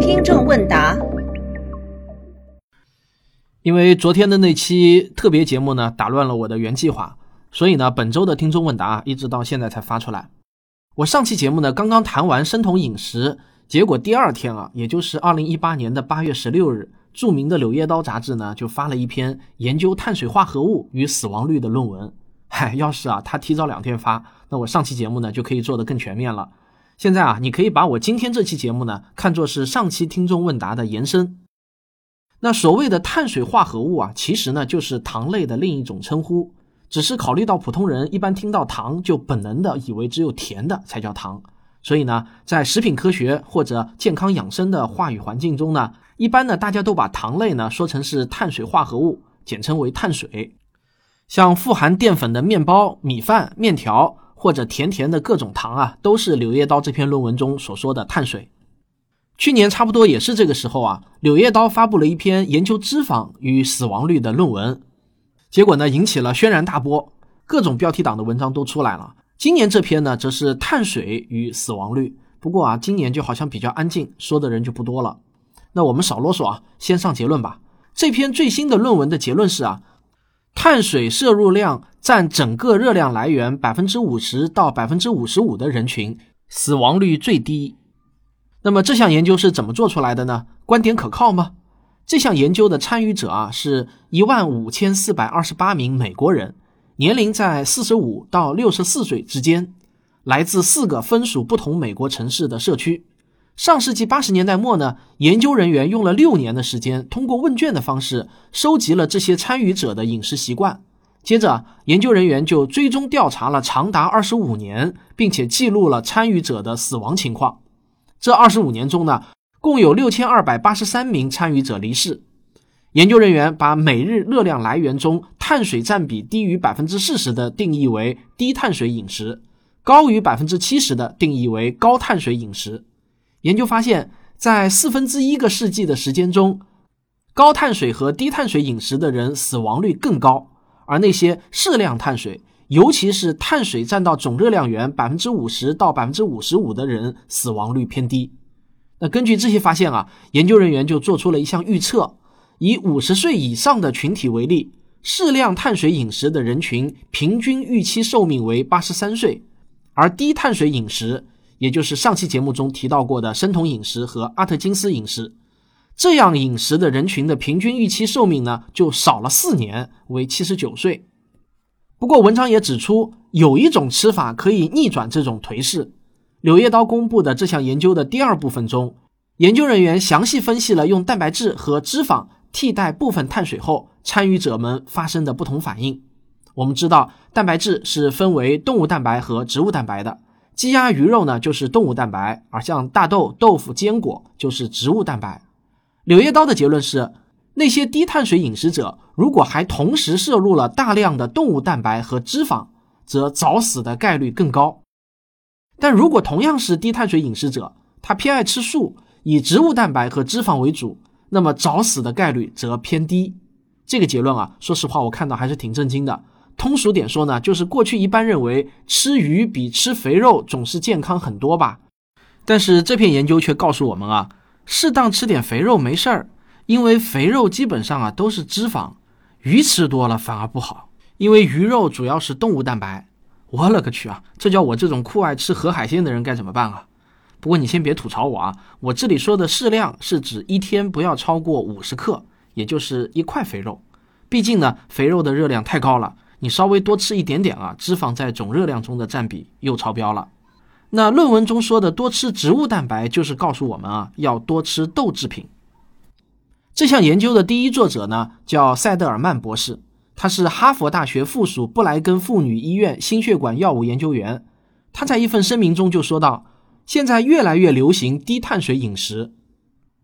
听众问答：因为昨天的那期特别节目呢，打乱了我的原计划，所以呢，本周的听众问答一直到现在才发出来。我上期节目呢，刚刚谈完生酮饮食，结果第二天啊，也就是二零一八年的八月十六日，著名的《柳叶刀》杂志呢就发了一篇研究碳水化合物与死亡率的论文。嗨，要是啊他提早两天发，那我上期节目呢就可以做得更全面了。现在啊，你可以把我今天这期节目呢看作是上期听众问答的延伸。那所谓的碳水化合物啊，其实呢就是糖类的另一种称呼。只是考虑到普通人一般听到糖就本能的以为只有甜的才叫糖，所以呢，在食品科学或者健康养生的话语环境中呢，一般呢大家都把糖类呢说成是碳水化合物，简称为碳水。像富含淀粉的面包、米饭、面条或者甜甜的各种糖啊，都是《柳叶刀》这篇论文中所说的碳水。去年差不多也是这个时候啊，《柳叶刀》发布了一篇研究脂肪与死亡率的论文。结果呢，引起了轩然大波，各种标题党的文章都出来了。今年这篇呢，则是碳水与死亡率。不过啊，今年就好像比较安静，说的人就不多了。那我们少啰嗦啊，先上结论吧。这篇最新的论文的结论是啊，碳水摄入量占整个热量来源百分之五十到百分之五十五的人群，死亡率最低。那么这项研究是怎么做出来的呢？观点可靠吗？这项研究的参与者啊，是一万五千四百二十八名美国人，年龄在四十五到六十四岁之间，来自四个分属不同美国城市的社区。上世纪八十年代末呢，研究人员用了六年的时间，通过问卷的方式收集了这些参与者的饮食习惯。接着，研究人员就追踪调查了长达二十五年，并且记录了参与者的死亡情况。这二十五年中呢。共有六千二百八十三名参与者离世。研究人员把每日热量来源中碳水占比低于百分之四十的定义为低碳水饮食，高于百分之七十的定义为高碳水饮食。研究发现，在四分之一个世纪的时间中，高碳水和低碳水饮食的人死亡率更高，而那些适量碳水，尤其是碳水占到总热量源百分之五十到百分之五十五的人，死亡率偏低。那根据这些发现啊，研究人员就做出了一项预测：以五十岁以上的群体为例，适量碳水饮食的人群平均预期寿命为八十三岁，而低碳水饮食，也就是上期节目中提到过的生酮饮食和阿特金斯饮食，这样饮食的人群的平均预期寿命呢，就少了四年，为七十九岁。不过，文章也指出，有一种吃法可以逆转这种颓势。柳叶刀公布的这项研究的第二部分中，研究人员详细分析了用蛋白质和脂肪替代部分碳水后，参与者们发生的不同反应。我们知道，蛋白质是分为动物蛋白和植物蛋白的，鸡鸭鱼肉呢就是动物蛋白，而像大豆、豆腐、坚果就是植物蛋白。柳叶刀的结论是，那些低碳水饮食者如果还同时摄入了大量的动物蛋白和脂肪，则早死的概率更高。但如果同样是低碳水饮食者，他偏爱吃素，以植物蛋白和脂肪为主，那么早死的概率则偏低。这个结论啊，说实话我看到还是挺震惊的。通俗点说呢，就是过去一般认为吃鱼比吃肥肉总是健康很多吧。但是这篇研究却告诉我们啊，适当吃点肥肉没事儿，因为肥肉基本上啊都是脂肪，鱼吃多了反而不好，因为鱼肉主要是动物蛋白。我勒个去啊！这叫我这种酷爱吃河海鲜的人该怎么办啊？不过你先别吐槽我啊，我这里说的适量是指一天不要超过五十克，也就是一块肥肉。毕竟呢，肥肉的热量太高了，你稍微多吃一点点啊，脂肪在总热量中的占比又超标了。那论文中说的多吃植物蛋白，就是告诉我们啊，要多吃豆制品。这项研究的第一作者呢，叫塞德尔曼博士。他是哈佛大学附属布莱根妇女医院心血管药物研究员。他在一份声明中就说到：“现在越来越流行低碳水饮食，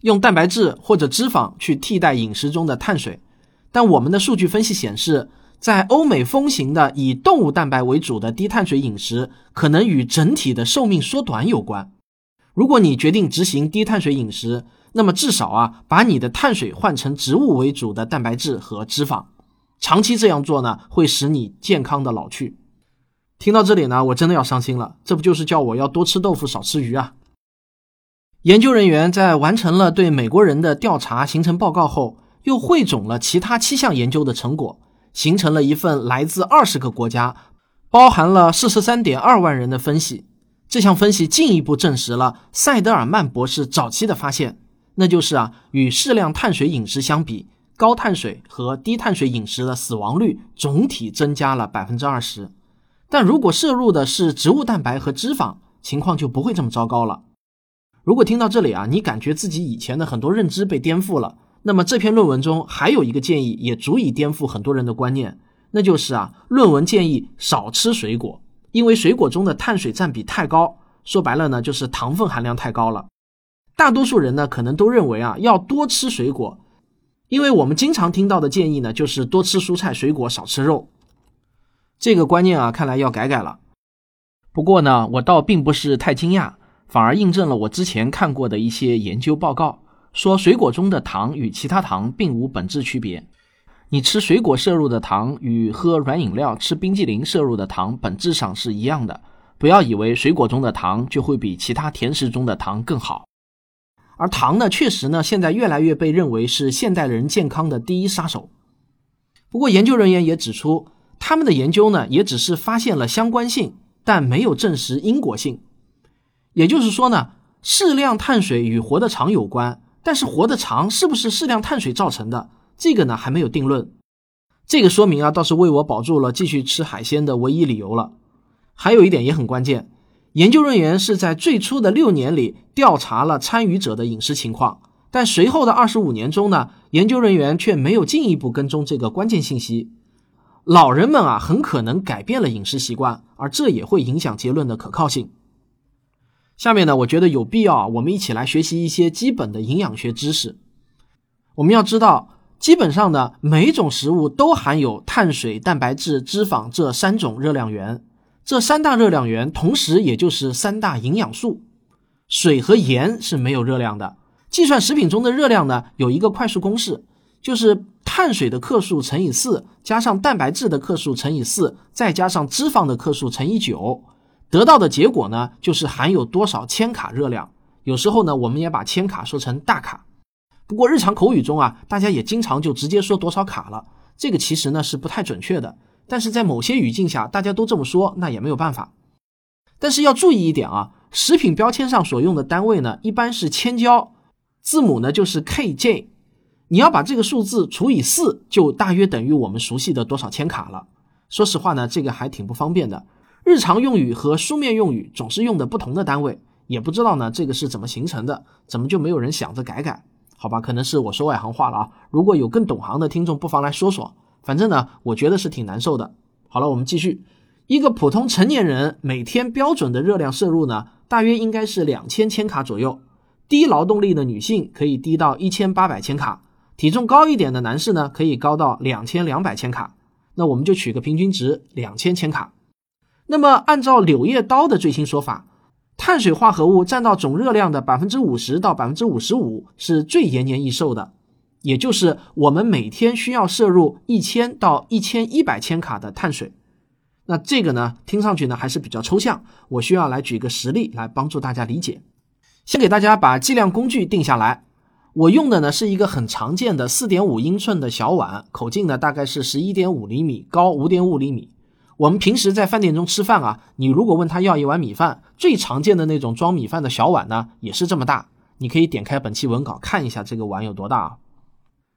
用蛋白质或者脂肪去替代饮食中的碳水。但我们的数据分析显示，在欧美风行的以动物蛋白为主的低碳水饮食，可能与整体的寿命缩短有关。如果你决定执行低碳水饮食，那么至少啊，把你的碳水换成植物为主的蛋白质和脂肪。”长期这样做呢，会使你健康的老去。听到这里呢，我真的要伤心了。这不就是叫我要多吃豆腐，少吃鱼啊？研究人员在完成了对美国人的调查形成报告后，又汇总了其他七项研究的成果，形成了一份来自二十个国家、包含了四十三点二万人的分析。这项分析进一步证实了塞德尔曼博士早期的发现，那就是啊，与适量碳水饮食相比，高碳水和低碳水饮食的死亡率总体增加了百分之二十。但如果摄入的是植物蛋白和脂肪，情况就不会这么糟糕了。如果听到这里啊，你感觉自己以前的很多认知被颠覆了，那么这篇论文中还有一个建议也足以颠覆很多人的观念，那就是啊，论文建议少吃水果，因为水果中的碳水占比太高，说白了呢就是糖分含量太高了。大多数人呢可能都认为啊要多吃水果，因为我们经常听到的建议呢就是多吃蔬菜水果，少吃肉。这个观念啊看来要改改了。不过呢，我倒并不是太惊讶。反而印证了我之前看过的一些研究报告，说水果中的糖与其他糖并无本质区别。你吃水果摄入的糖与喝软饮料、吃冰激凌摄入的糖本质上是一样的。不要以为水果中的糖就会比其他甜食中的糖更好。而糖呢，确实呢，现在越来越被认为是现代人健康的第一杀手。不过，研究人员也指出，他们的研究呢，也只是发现了相关性，但没有证实因果性。也就是说呢，适量碳水与活得长有关，但是活得长是不是适量碳水造成的，这个呢还没有定论。这个说明啊，倒是为我保住了继续吃海鲜的唯一理由了。还有一点也很关键，研究人员是在最初的六年里调查了参与者的饮食情况，但随后的二十五年中呢，研究人员却没有进一步跟踪这个关键信息。老人们啊，很可能改变了饮食习惯，而这也会影响结论的可靠性。下面呢，我觉得有必要啊，我们一起来学习一些基本的营养学知识。我们要知道，基本上呢，每种食物都含有碳水、蛋白质、脂肪这三种热量源。这三大热量源，同时也就是三大营养素。水和盐是没有热量的。计算食品中的热量呢，有一个快速公式，就是碳水的克数乘以四，加上蛋白质的克数乘以四，再加上脂肪的克数乘以九。得到的结果呢，就是含有多少千卡热量。有时候呢，我们也把千卡说成大卡。不过日常口语中啊，大家也经常就直接说多少卡了。这个其实呢是不太准确的。但是在某些语境下，大家都这么说，那也没有办法。但是要注意一点啊，食品标签上所用的单位呢，一般是千焦，字母呢就是 KJ。你要把这个数字除以四，就大约等于我们熟悉的多少千卡了。说实话呢，这个还挺不方便的。日常用语和书面用语总是用的不同的单位，也不知道呢这个是怎么形成的，怎么就没有人想着改改？好吧，可能是我说外行话了啊。如果有更懂行的听众，不妨来说说。反正呢，我觉得是挺难受的。好了，我们继续。一个普通成年人每天标准的热量摄入呢，大约应该是两千千卡左右。低劳动力的女性可以低到一千八百千卡，体重高一点的男士呢，可以高到两千两百千卡。那我们就取个平均值，两千千卡。那么，按照柳叶刀的最新说法，碳水化合物占到总热量的百分之五十到百分之五十五是最延年益寿的，也就是我们每天需要摄入一千到一千一百千卡的碳水。那这个呢，听上去呢还是比较抽象，我需要来举个实例来帮助大家理解。先给大家把计量工具定下来，我用的呢是一个很常见的四点五英寸的小碗，口径呢大概是十一点五厘米，高五点五厘米。我们平时在饭店中吃饭啊，你如果问他要一碗米饭，最常见的那种装米饭的小碗呢，也是这么大。你可以点开本期文稿看一下这个碗有多大啊。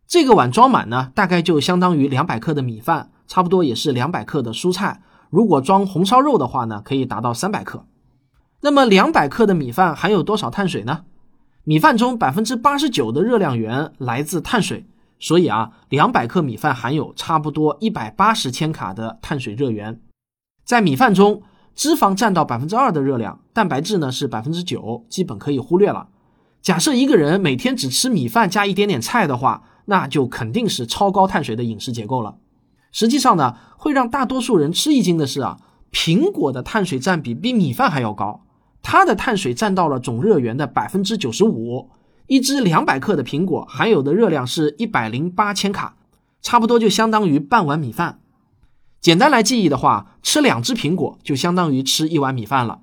这个碗装满呢，大概就相当于两百克的米饭，差不多也是两百克的蔬菜。如果装红烧肉的话呢，可以达到三百克。那么两百克的米饭含有多少碳水呢？米饭中百分之八十九的热量源来自碳水。所以啊，两百克米饭含有差不多一百八十千卡的碳水热源。在米饭中，脂肪占到百分之二的热量，蛋白质呢是百分之九，基本可以忽略了。假设一个人每天只吃米饭加一点点菜的话，那就肯定是超高碳水的饮食结构了。实际上呢，会让大多数人吃一惊的是啊，苹果的碳水占比比米饭还要高，它的碳水占到了总热源的百分之九十五。一只两百克的苹果含有的热量是一百零八千卡，差不多就相当于半碗米饭。简单来记忆的话，吃两只苹果就相当于吃一碗米饭了。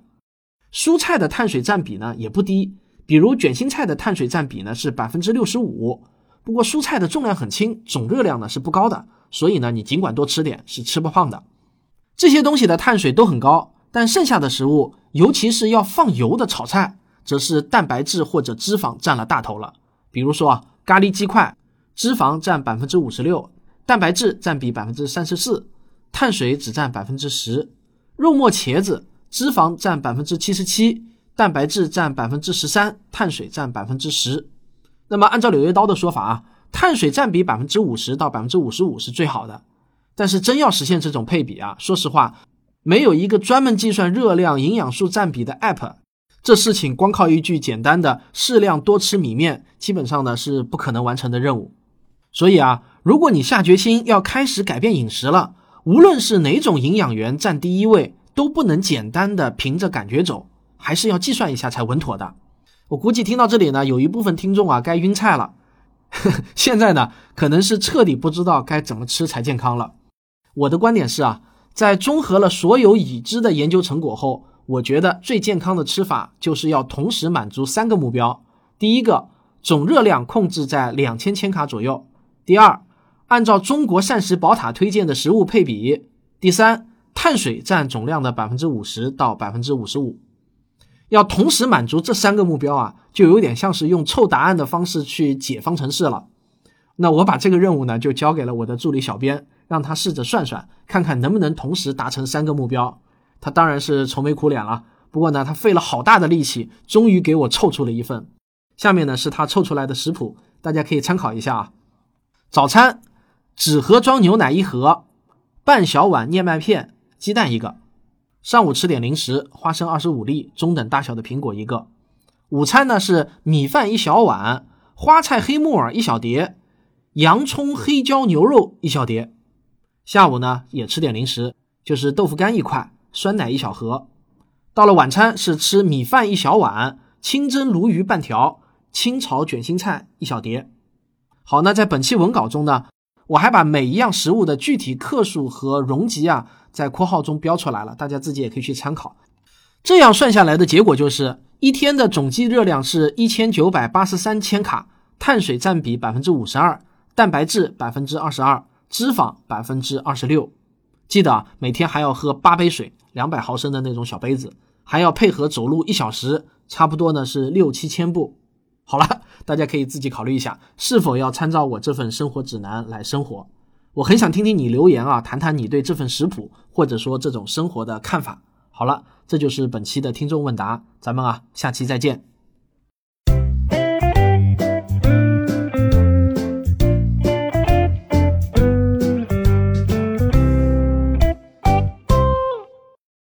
蔬菜的碳水占比呢也不低，比如卷心菜的碳水占比呢是百分之六十五，不过蔬菜的重量很轻，总热量呢是不高的，所以呢你尽管多吃点是吃不胖的。这些东西的碳水都很高，但剩下的食物，尤其是要放油的炒菜，则是蛋白质或者脂肪占了大头了。比如说啊，咖喱鸡块，脂肪占百分之五十六，蛋白质占比百分之三十四，碳水只占百分之十。肉末茄子，脂肪占百分之七十七。蛋白质占百分之十三，碳水占百分之十。那么按照柳叶刀的说法啊，碳水占比百分之五十到百分之五十五是最好的。但是真要实现这种配比啊，说实话，没有一个专门计算热量、营养素占比的 app，这事情光靠一句简单的适量多吃米面，基本上呢是不可能完成的任务。所以啊，如果你下决心要开始改变饮食了，无论是哪种营养源占第一位，都不能简单的凭着感觉走。还是要计算一下才稳妥的。我估计听到这里呢，有一部分听众啊该晕菜了。现在呢，可能是彻底不知道该怎么吃才健康了。我的观点是啊，在综合了所有已知的研究成果后，我觉得最健康的吃法就是要同时满足三个目标：第一个，总热量控制在两千千卡左右；第二，按照中国膳食宝塔推荐的食物配比；第三，碳水占总量的百分之五十到百分之五十五。要同时满足这三个目标啊，就有点像是用凑答案的方式去解方程式了。那我把这个任务呢，就交给了我的助理小编，让他试着算算，看看能不能同时达成三个目标。他当然是愁眉苦脸了。不过呢，他费了好大的力气，终于给我凑出了一份。下面呢是他凑出来的食谱，大家可以参考一下啊。早餐：纸盒装牛奶一盒，半小碗燕麦片，鸡蛋一个。上午吃点零食，花生二十五粒，中等大小的苹果一个。午餐呢是米饭一小碗，花菜黑木耳一小碟，洋葱黑椒牛肉一小碟。下午呢也吃点零食，就是豆腐干一块，酸奶一小盒。到了晚餐是吃米饭一小碗，清蒸鲈鱼半条，清炒卷心菜一小碟。好，那在本期文稿中呢，我还把每一样食物的具体克数和容积啊。在括号中标出来了，大家自己也可以去参考。这样算下来的结果就是，一天的总计热量是一千九百八十三千卡，碳水占比百分之五十二，蛋白质百分之二十二，脂肪百分之二十六。记得啊，每天还要喝八杯水，两百毫升的那种小杯子，还要配合走路一小时，差不多呢是六七千步。好了，大家可以自己考虑一下，是否要参照我这份生活指南来生活。我很想听听你留言啊，谈谈你对这份食谱或者说这种生活的看法。好了，这就是本期的听众问答，咱们啊下期再见。